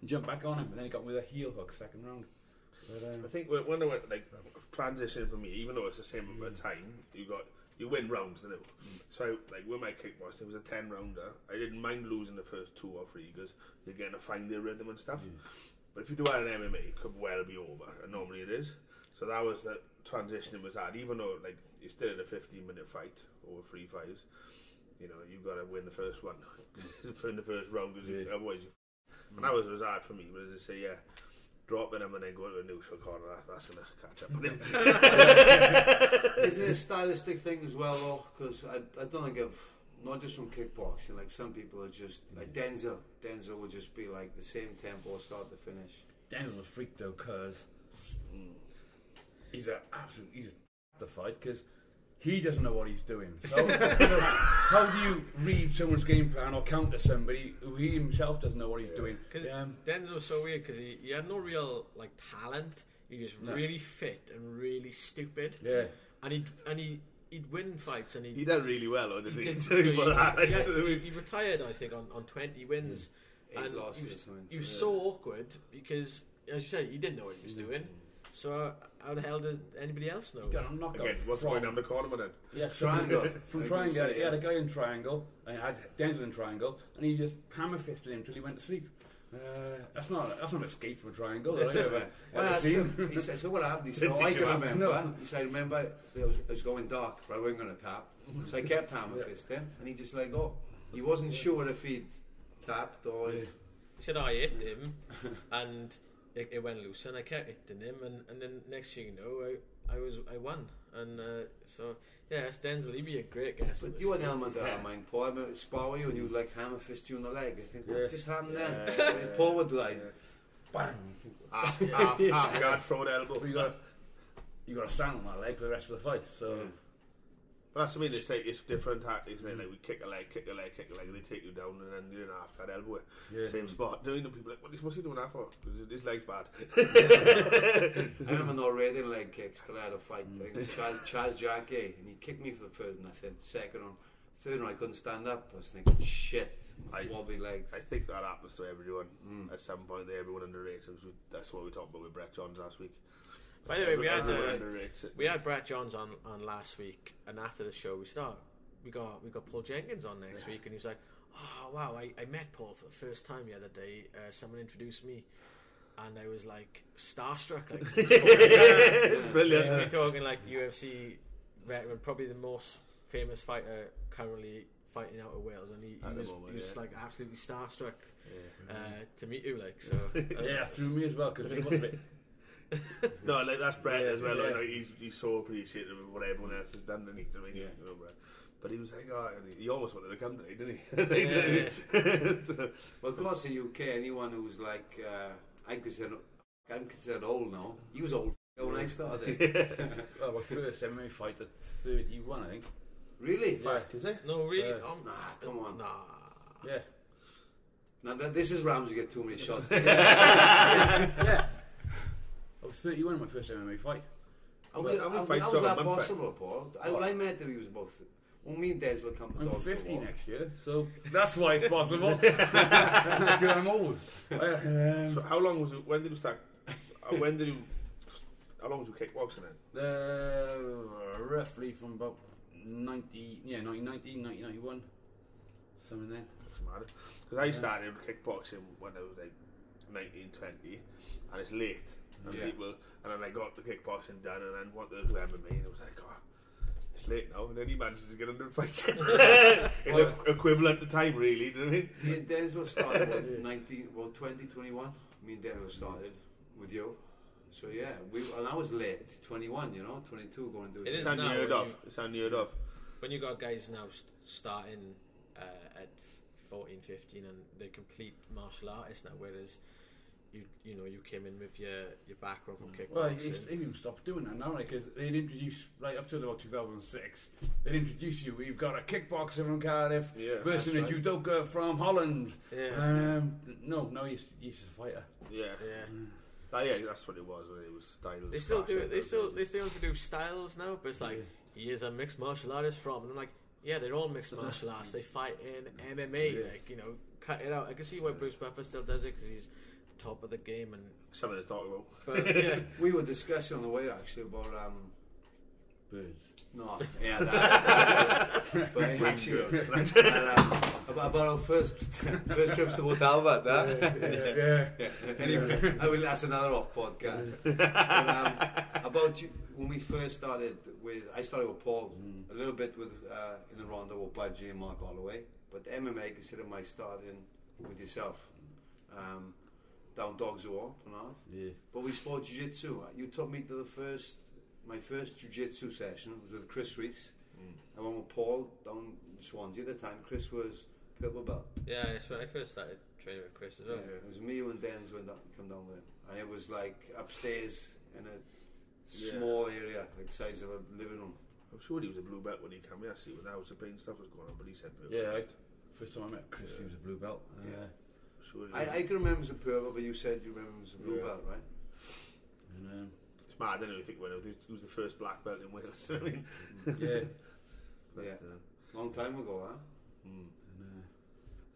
and jumped back on him, and then he got me with a heel hook second round. But, um, I think when when I went like transition for me, even though it's the same amount of time, you got you win rounds, don't you? So like with my kickboxing, it was a ten rounder. I didn't mind losing the first two or three because you're getting to find the rhythm and stuff. But if you do that in MMA, it could well be over, and normally it is. So that was the transition it was at. Even though like you're still in a 15 minute fight over fights. you know you got to win the first one, in the first round, because Yeah. otherwise. You, and that was, was hard for me. But as I say, yeah, dropping him and then going to a neutral corner, that, that's gonna catch up with him. Isn't it a stylistic thing as well, though? Because I, I don't think of not just from kickboxing. Like some people are just like mm. Denzel. Denzel will just be like the same tempo, start to finish. Denzel's a freak though, cause mm. he's an absolute he's a to fight because he doesn't know what he's doing. So, so how do you read someone's game plan or counter somebody who he himself doesn't know what he's doing? Because Um, Denzel was so weird because he, he had no real like talent. He was No. really fit and really stupid, yeah, and he'd and he he'd win fights and he'd he done really well, though, he didn't he? did. He, for that. he- You know what I he- he retired, I think, on, on twenty wins, Eight and losses he or was, he was so- so awkward because, as you say, he didn't know what he was doing. So how the hell did anybody else know? he got a knockout Again, what's from, going on the corner then? Yeah, Triangle. From triangle, he had a guy in triangle, and had Denzel in triangle, and he just hammer fisted him until he went to sleep. Uh, that's not that's not escape from a triangle that I've ever, Well, ever that's seen. the- he said, so what happened? He said, oh, I can him how. remember. He said, I remember it was, it was going dark, but I wasn't going to tap. So I kept hammer Yeah. fisting, and he just let go. He wasn't sure if he'd tapped or if... He said I hit him, and it, it went loose, and I kept hitting him, and, and then next thing you know, I, I was I won, and uh, so yeah, it's Denzel. He'd be a great guest. But you had an element of that, mind, Paul. I remember spar with you and you would like hammer fist you in the leg. I think, what Yeah. just happened then? Yeah, yeah, Paul would like, yeah. bang. I think, Half, half, half guard, throw an elbow. You got you got to stand on that leg for the rest of the fight. So Yeah. But that's what I mean. They say it's different tactics. They like we kick a leg, kick a leg, kick a leg, and they take you down, and then you're in half guard elbow, yeah. same spot. Doing them, people are like, what is what's he doing that for? his, his leg's bad. I remember no rating leg kicks till I had a fight. Think Chaz, Chaz Jackie, and he kicked me for the first nothing. Second one, third one, I couldn't stand up. I was thinking, shit, I- wobbly legs. I think that happens to everyone Mm. at some point. Everyone underrates. It. That's what we talked about with Brett Johns last week. By the way, we had uh, we had Brett Johns on, on last week, and after the show, we said, "Oh, we got we got Paul Jenkins on next week," and he was like, "Oh wow, I, I met Paul for the first time the other day. Uh, someone introduced me." And I was like starstruck. Like, Brilliant. We're talking like UFC veteran, probably the most famous fighter currently fighting out of Wales, and he, he was, moment, he was yeah. like absolutely starstruck Yeah. uh, to meet you. Like so, Yeah, through me as well because No, like that's Brett Yeah, as well. yeah. Like, he's he's so appreciative of what everyone else has done, and he's doing Yeah. it. You know, Brett. But he was like, oh, and he almost wanted to come today, didn't he? Yeah, So- Well, across the UK, anyone who's like, uh, I'm considered, I'm considered old now. He was old when I started. Well, my first MMA fight at 31, I think. really? Fuck, is it? No, really? Uh, um, Nah, come on. Nah. Yeah. Now that, this is Ramsey get too many shots. yeah. I was 31 my first MMA fight. How, Well, how, how many how, fights was that have a possible, Paul? I, well, I met that he was about. Well, me and Des will come to I'm Dogs for 50 next year, so that's why it's possible. Because I'm old. Um, So how long was it? When did you start? Uh, when did you? How long was you kickboxing then? uh, roughly from about 90, yeah, 1990, 1991. Something then. That's mad. Because I started kickboxing when I was like 19, 20, and it's late. And Yeah. people, and then I got the kickboxing done, and then wanted to do MMA, and it was like, oh, it's late now. And then he manages to get under and fight. in Well- the equivalent of time, really, do you know what I mean? Me and Denzel started about 19, well, 2021. Me and Denzel started with you. So yeah, we and I was late, 21, you know, 22 going to do It it. is It's now unheard when of. It's unheard of. When you got guys now st- starting uh, at 14, 15 and they're complete martial artists now, whereas you you know you came in with your your background from kickboxing. Well, he's, they've even stopped doing that now, because they'd introduce, like up to about 2006, they'd introduce you, we've got a kickboxer from Cardiff Yeah. versus a right. judoka from Holland. yeah, Um, no, no, he's, he's a fighter. Yeah. yeah. Ah, yeah, that's what it was. It was styled. They still do it. They still they still do styles now, but it's like he is a mixed martial artist from, and I'm like, yeah, they're all mixed martial arts. They fight in MMA, Yeah. like you know, cut it out. I can see why Bruce Buffer still does it because he's top of the game, and Something to talk about. but yeah, We were discussing on the way actually about um, Birds. no, yeah, that, but actually and, um, about, about our first first trips to Port That. yeah. Yeah. Anyway, I will, that's another off podcast. but, um, about you, when we first started with, I started with Paul a little bit with uh, in the Rhondda with Budgie and Mark Holloway, but MMA I consider my starting with yourself. Um, down Dogs or War, Penarth. Yeah. But we sport jiu-jitsu. You took me to the first, my first jiu-jitsu session was with Chris Rees. I went with Paul down in Swansea at the time. Chris was purple belt. yeah. It's when I first started training with Chris as well. Yeah, it was me and Denz went down, come down with him, and it was like upstairs in a Yeah. small area, like the size of a living room. I'm sure he was a blue belt when he came here. I see, when was of Pain stuff was going on, but he said, Yeah, I, first time I met Chris, he was a blue belt. Uh, Yeah. Sure I, I can remember him as a purple, but you said you remember him as a blue Yeah. belt, right? And, um, It's mad, I don't really think about it. He was the first black belt in Wales. I mean, yeah. but, Yeah. uh, Long time ago, huh? mm. And,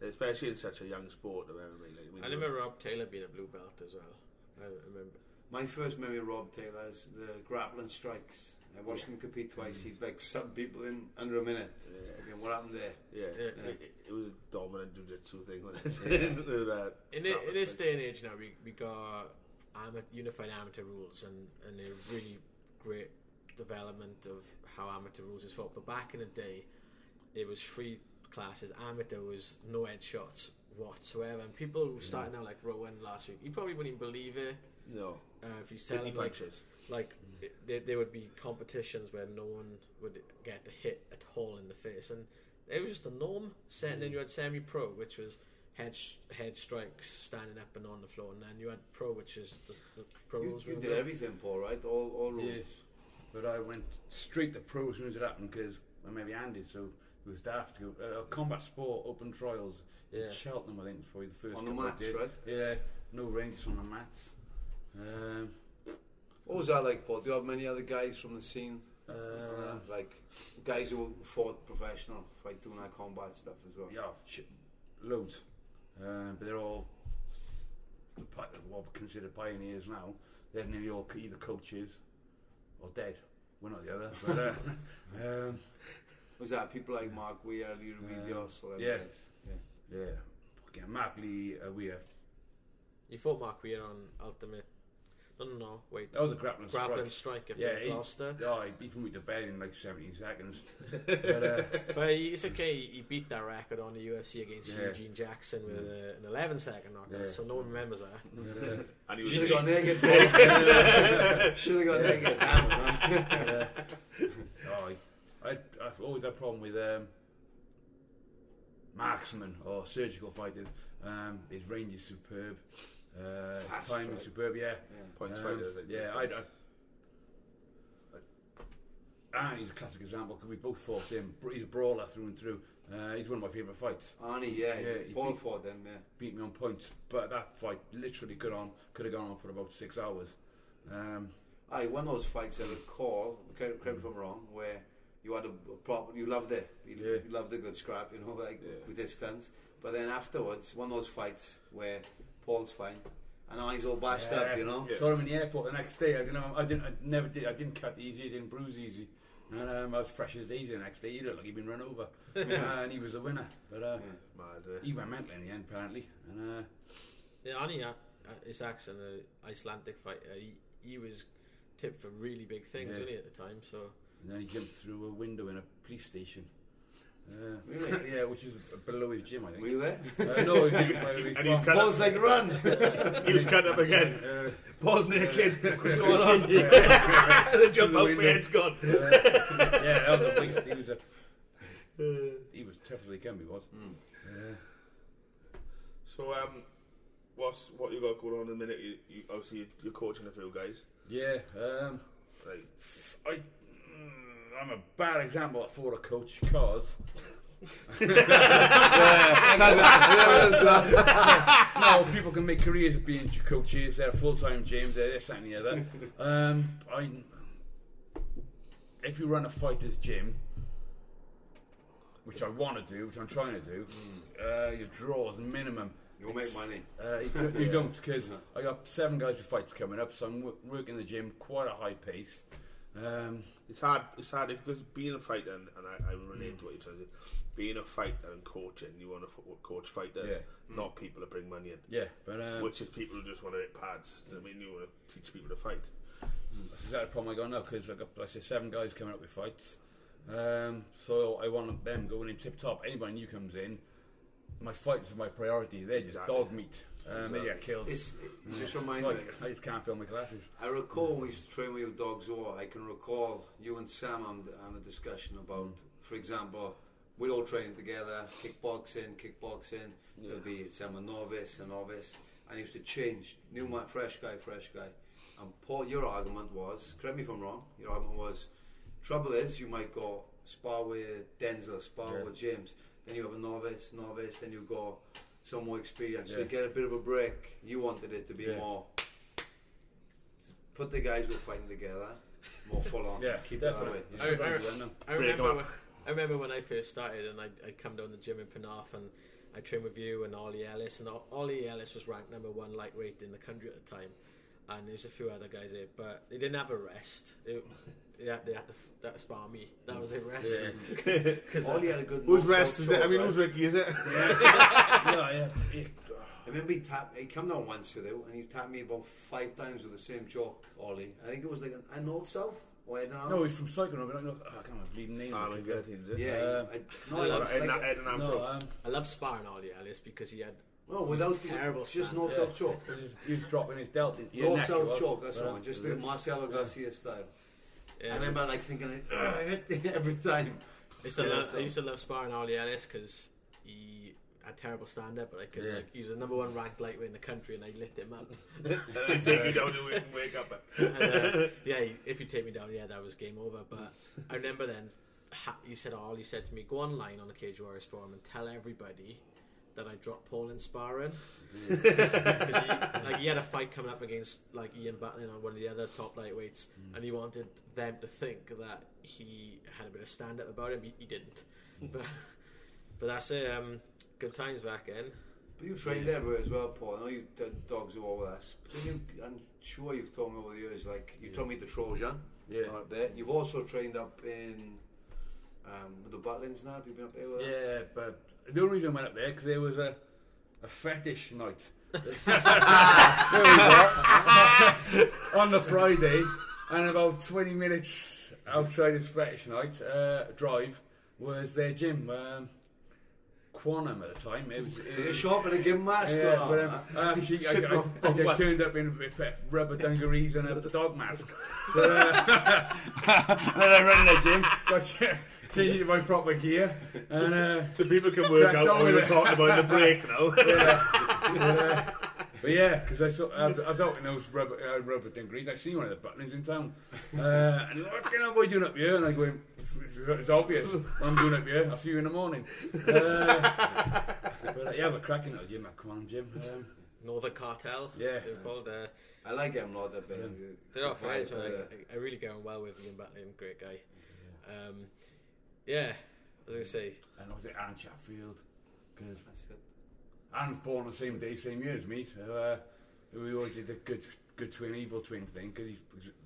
uh, especially in such a young sport of MMA. Like, mean, I remember Rob Taylor being a blue belt as well. I remember. My first memory of Rob Taylor is the grappling strikes. I watched him compete twice. He'd like sub people in under a minute. Yeah. Thinking, what happened there? Yeah, Yeah. It, it was a dominant jiu-jitsu thing. Wasn't Yeah. it? With, uh, In, it, in this day and age now, we, we got ama- unified amateur rules and, and a really great development of how amateur rules is fought. But back in the day, it was free classes. Amateur was no head shots whatsoever. And people who started now, like Rowan last week, you probably wouldn't even believe it no, uh, if you Sydney telling like punches. Like it, there, there would be competitions where no one would get the hit at all in the face, and it was just a norm. Set, and then you had semi-pro, which was head sh- head strikes, standing up and on the floor, and then you had pro, which is the, the pro You, rules. you we did everything, Paul, right? All, all rules. Yeah. But I went straight to pro as soon as it happened because well, maybe Andy, so it was daft to go. Uh, combat sport, open trials. Yeah. In Cheltenham, I think, was probably the first On the mats, right? Yeah, no ranges on the mats. Um, What was that like, Paul? Do you have many other guys from the scene? uh, Uh, like guys who fought professional, like doing that combat stuff as well. yeah, shit, loads. Um, but they're all the what are considered pioneers now. They're nearly all either coaches or dead. We're not the other. But, uh, um, Was that people like Mark Weir, Leigh Remedios, all them yeah. Yeah. yeah, fucking Mark Lee, uh, Weir. You fought Mark Weir on Ultimate. No, no, no. Wait. That was a grappling, Grappling strike. strike at Yeah, he- Gloucester. Oh, he beat him with the bed in like 17 seconds. but, uh, But it's okay. He beat that record on the UFC against Yeah. Eugene Jackson with uh, an 11 second knockout, Yeah. so no one remembers that. but, uh, And he was Should have got naked, Paul. Should have got naked. Damn, man. oh, I, I, I, always had a problem with um, marksmen or surgical fighters. Um, his range is superb. Uh, Fast, time is superb. Yeah. Points Um, like yeah, I, I, and he's a classic example because we both fought him. He's a brawler through and through. Uh, he's one of my favourite fights. Arnie, yeah, Yeah, he Paul beat- fought them, yeah. Beat me on points, but that fight literally could on could have gone on for about six hours. Um, Aye, one of those fights I recall, correct correct me if I'm wrong, where you had a, a proper, you loved it. You, Yeah. you loved a good scrap, you know, like Yeah. with distance. But then afterwards, one of those fights where Paul's fine and Arnie's all bashed Yeah. up, you know. Yeah. Saw him in the airport the next day. I didn't. I didn't. I never did. I didn't cut easy. I didn't bruise easy. And um, I was fresh as daisy the next day. He looked like he'd been run over, uh, and he was the winner. But uh, Mad, uh, he went mental in the end, apparently. And uh, Yeah, Arnie uh, uh, Isaacs in the Icelandic fight, uh, he, he was tipped for really big things, Yeah. wasn't he, at the time? So and then he jumped through a window in a police station. Uh, Really? yeah, which is below his gym, I think. Were think. you there? Uh, no, he didn't And he cut Paul's up, like, run! he was cut up again. Uh, Paul's naked. What's going on? yeah, the jump The out, my window. head's gone. yeah, that was a waste. He was a, he was tough as he can be. Was. Uh, So, um, what's what you got going on in a minute? You, you obviously you're coaching a few guys. yeah. Um, Right. I, mm, I'm a bad example for a coach because no, people can make careers of being coaches. They're full time gyms. They're this that, and the other. Um, I, if you run a fighter's gym, which I want to do, which I'm trying to do, uh, your draws minimum. You'll make money. Uh, you, you don't because I got seven guys with fights coming up, so I'm w- working the gym quite a high pace. Um, It's hard. It's hard if, because being a fighter, and, and I, I relate to what you're trying to do. Being a fighter and coaching, you want to coach fighters, Yeah. not people that bring money in. yeah, but um, Which is people who just want to hit pads. I mean, you want to teach people to fight. That's exactly the problem I got now because I got, like I say, seven guys coming up with fights. Um, so I want them going in tip top. Anybody new comes in, my fights are my priority. They're just Exactly. dog meat. Um, get killed. It's, it just It's remind like, me. I just can't film my glasses. I recall when we used to train with you dogs or I can recall you and Sam on, on a discussion about, for example, we'd all train together, kickboxing, kickboxing, there'd be Sam a novice, a novice, and he used to change, new man, fresh guy, fresh guy. And Paul, your argument was, correct me if I'm wrong, your argument was, trouble is you might go spar with Denzel, spar Yeah. with James, then you have a novice, novice, then you go some more experience. So Yeah. you get a bit of a break. You wanted it to be Yeah. more put the guys who are fighting together more full on. Yeah, keep it that definitely. way. I- I- I don't know. I Great remember, when, I remember when I first started and I'd, I'd come down the gym in Penarth and I trained with you and Ollie Ellis and Ollie Ellis was ranked number one lightweight in the country at the time and there's a few other guys there but they didn't have a rest they, they, had, they had to f- they had to spar me that was their rest because Ollie had a good. Whose north-south rest is it? I mean, right? who's Ricky? Is it? yeah, yeah. He- I remember he tapped. He come down once with you, and he tapped me about five times with the same joke. Ollie, I think it was like a, a north south or I don't know. No, he's from Cyclone, but I don't know. Oh, I can't remember the name. Arm of and is it? yeah, Uh, I, no, I I, love like, Ed, and- Ed and Amtro. No, um, I love sparring Ollie Ellis because he had no, without the, Terrible just stand. north yeah. south choke. he was just- dropping his belt into your North neck. he south was. choke. That's But, one. Just the Marcelo Garcia style. yeah, I remember like thinking, I hit every time. I used, to love, so- I used to love sparring Ollie Ellis because he had terrible stand up, but I could Yeah. like he was the number one ranked lightweight in the country, and I lit him up. and I take you down to wake, wake up. and, uh, yeah, if you take me down, yeah, that was game over. But I remember then ha- he said, "Oh, he said to me, go online on the Cage Warriors forum and tell everybody." That I dropped Paul in sparring mm-hmm. because he, like, he had a fight coming up against like Ian Butlin on one of the other top lightweights, mm. and he wanted them to think that he had a bit of stand up about him. He, he didn't, mm. but but that's it. Um, good times back in. But you trained everywhere as well, Paul. I know you done dogs are all with us. You, I'm sure you've told me over the years, like you told me the Trojan. Yeah. Up there. You've also trained up in um, with the Butlins now. Have you been up there? Yeah, but the only reason I went up there because there was a a fetish night on the Friday, and about twenty minutes outside this fetish night uh, drive was their gym. Um, Quantum at the time. It was, it, shop in a gym mask. yeah, but um, uh, she, I, Shit, I, I, turned up in rubber dungarees and a dog mask. But, uh, and then I ran in the gym, got ch- changed my proper gear, and uh, So people can work out what we were talking about in the break now. yeah, but, uh, but yeah, because I saw I, I was out in those rubber uh, rubber dungarees. I seen one of the butlins in town, uh, and he's like, "What kind of boy doing up here?" And I go, "It's, it's, it's obvious what I'm doing up here. I'll see you in the morning." Uh, but uh, yeah, we're cracking at the gym at Quantum Gym. Um, Northern Cartel. Yeah. They're called. Uh, I like him a lot. That bit. they're not friends, Right, man. uh, I, I really get on well with Ian Batley. I'm a great guy. Um, yeah, I was gonna say. and was it Anne Chatfield? Because. Anne's born the same day, same year as me. So uh, we always did the good, good twin, evil twin thing because he's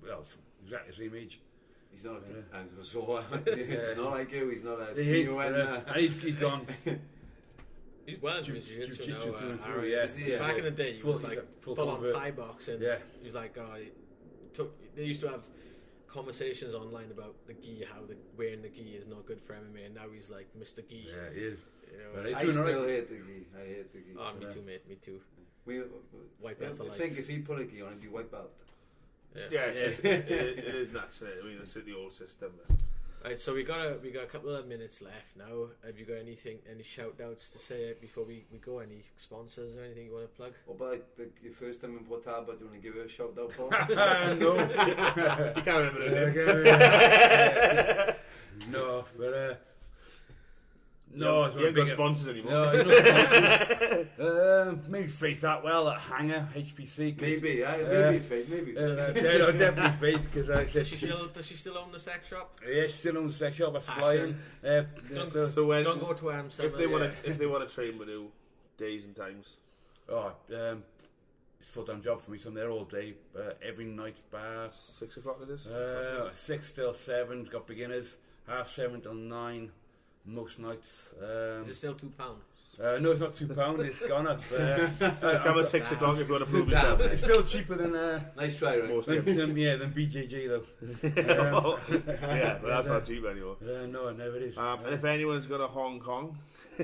well, exactly the same age. He's not a Yeah. and so uh, he's not like you. He's not a He senior hates, when, uh, uh, and he's, he's gone He's well into jiu- jiu-jitsu, jiu-jitsu now. through uh, through, Aaron. yeah. Is he, yeah. Back in the day, he Full- was he's like a full full on convert. Thai boxing. Yeah. He was like, oh, took. They used to have conversations online about the gi, how the wearing the gi is not good for MMA, and now he's like Mr. Gi. Yeah, he is. You know, But I still alright. hate the gi. I hate the gi. oh, me Yeah. too, mate. Me too. We, uh, White I belt for life. think if he put a gi on, it'd be white belt. Yeah. Yeah, it's- it, it, it is nuts. Mate. I mean, it's the old system. Right, so we got a we got a couple of minutes left now. Have you got anything, any shout outs to say before we, we go? Any sponsors or anything you want to plug? What about the, your first time in Port Talbot? Do you want to give her a shout out for? no. You can't remember the name. Yeah, no, but uh, no, it's you ain't big got up- sponsors anymore. No, no sponsors. uh, maybe Faith Atwell at Hanger HPC. maybe, uh, Uh, maybe, Faith, maybe. Uh, yeah, no, definitely Faith because I Does she still does she still own the sex shop? Yeah, she still owns the sex shop. That's Passion. flying. Uh, Don't- so, So when Don't go to Adam if they want to if they want to train with you, days and times. oh, um, it's a full time job for me. So I'm there all day, uh, every night. Bar Six o'clock it is. uh, six till seven. Got beginners. Half seven till nine. Most nights. Um, Is it still two pound? uh, no, it's not two pound. It's gone up. Uh, Come at six o'clock if you want to prove yourself. Damn, it's still cheaper than uh, Nice try, Rick. Most than, than- yeah than BJJ though. Um, yeah, but that's not cheap anymore. uh, no, it never is. Um, and if anyone's got a Hong Kong,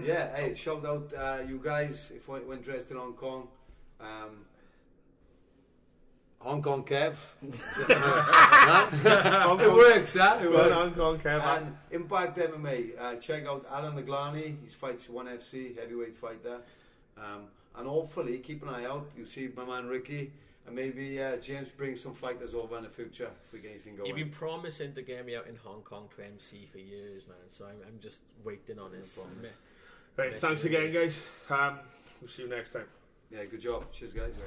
yeah, hey, shout out uh, you guys if you're interested in Hong Kong. Um, Hong Kong Kev. Huh? it works, huh? It go on, works. Hong Kong, Kevin. And Impact MMA, uh, check out Alan Ngalani. He fights one FC heavyweight fighter, um, and hopefully keep an eye out. You see my man Ricky, and maybe uh, James brings some fighters over in the future if we get anything going. You've been promising to get me out in Hong Kong to MC for years, man. So I'm, I'm just waiting on this. promise. Right, thanks again, guys. Um, we'll see you next time. Yeah, good job. Cheers, guys.